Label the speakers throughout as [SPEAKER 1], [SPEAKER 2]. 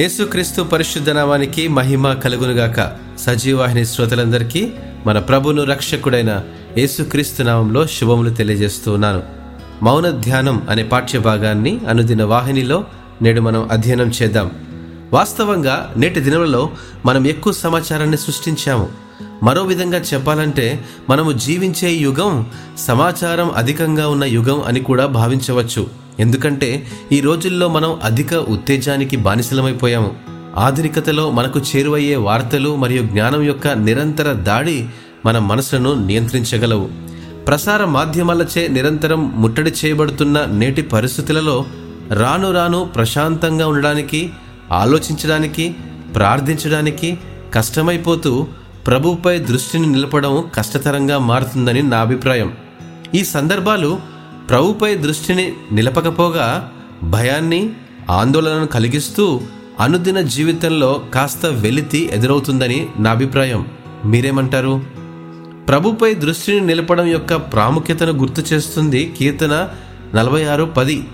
[SPEAKER 1] యేసుక్రీస్తు పరిశుద్ధ నామానికి మహిమ కలుగునుగాక. సజీవాహిని శ్రోతలందరికీ మన ప్రభును రక్షకుడైన యేసుక్రీస్తు నామంలో శుభములు తెలియజేస్తూ ఉన్నాను. మౌన ధ్యానం అనే పాఠ్య భాగాన్ని అనుదిన వాహినిలో నేడు మనం అధ్యయనం చేద్దాం. వాస్తవంగా నేటి దినములలో మనం ఎక్కువ సమాచారాన్ని సృష్టించాము. మరో విధంగా చెప్పాలంటే మనము జీవించే యుగం సమాచారం అధికంగా ఉన్న యుగం అని కూడా భావించవచ్చు. ఎందుకంటే ఈ రోజుల్లో మనం అధిక ఉత్తేజానికి బానిసలమైపోయాము. ఆధునికతలో మనకు చేరువయ్యే వార్తలు మరియు జ్ఞానం యొక్క నిరంతర దాడి మన మనసులను నియంత్రించగలవు. ప్రసార మాధ్యమాలచే నిరంతరం ముట్టడి చేయబడుతున్న నేటి పరిస్థితులలో రాను రాను ప్రశాంతంగా ఉండడానికి ఆలోచించడానికి ప్రార్థించడానికి కష్టమైపోతూ ప్రభుపై దృష్టిని నిలపడం కష్టతరంగా మారుతుందని నా అభిప్రాయం. ఈ సందర్భాలు ప్రభుపై దృష్టిని నిలపకపోగా భయాన్ని ఆందోళనను కలిగిస్తూ అనుదిన జీవితంలో కాస్త వెలితి ఎదురవుతుందని నా అభిప్రాయం. మీరేమంటారు? ప్రభుపై దృష్టిని నిలపడం యొక్క ప్రాముఖ్యతను గుర్తు చేస్తుంది కీర్తన నలభై ఆరు పది.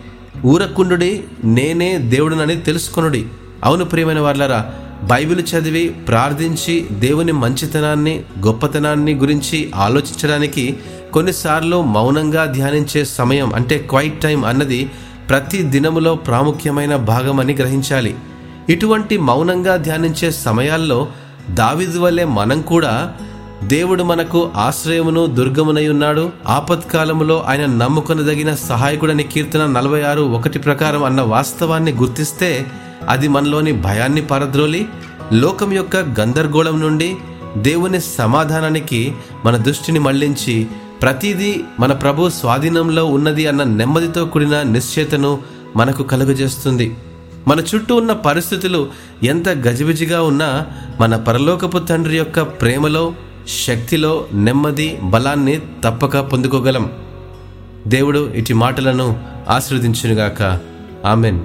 [SPEAKER 1] ఊరకుండుడి నేనే దేవుడునని తెలుసుకొనుడి. అవును ప్రియమైన వాళ్ళరా బైబిల్ చదివి ప్రార్థించి దేవుని మంచితనాన్ని గొప్పతనాన్ని గురించి ఆలోచించడానికి కొన్నిసార్లు మౌనంగా ధ్యానించే సమయం అంటే క్వైట్ టైం అన్నది ప్రతి దినములో ప్రాముఖ్యమైన భాగమని గ్రహించాలి. ఇటువంటి మౌనంగా ధ్యానించే సమయాల్లో దావిదు వలె మనం కూడా దేవుడు మనకు ఆశ్రయమును దుర్గమునై ఉన్నాడు ఆపత్కాలములో ఆయన నమ్ముకొనదగిన సహాయకుడని కీర్తన నలభై ఆరు ఒకటి ప్రకారం అన్న వాస్తవాన్ని గుర్తిస్తే అది మనలోని భయాన్ని పారద్రోలి లోకం యొక్క గందరగోళం నుండి దేవుని సమాధానానికి మన దృష్టిని మళ్ళించి ప్రతిదీ మన ప్రభు స్వాధీనంలో ఉన్నది అన్న నెమ్మదితో కూడిన నిశ్చేతను మనకు కలుగజేస్తుంది. మన చుట్టూ ఉన్న పరిస్థితులు ఎంత గజిబిజిగా ఉన్నా మన పరలోకపు తండ్రి యొక్క ప్రేమలో శక్తిలో నెమ్మది బలాన్ని తప్పక పొందుకోగలం. దేవుడు ఇటు మాటలను ఆశీర్వదించునుగాక. ఆమెన్.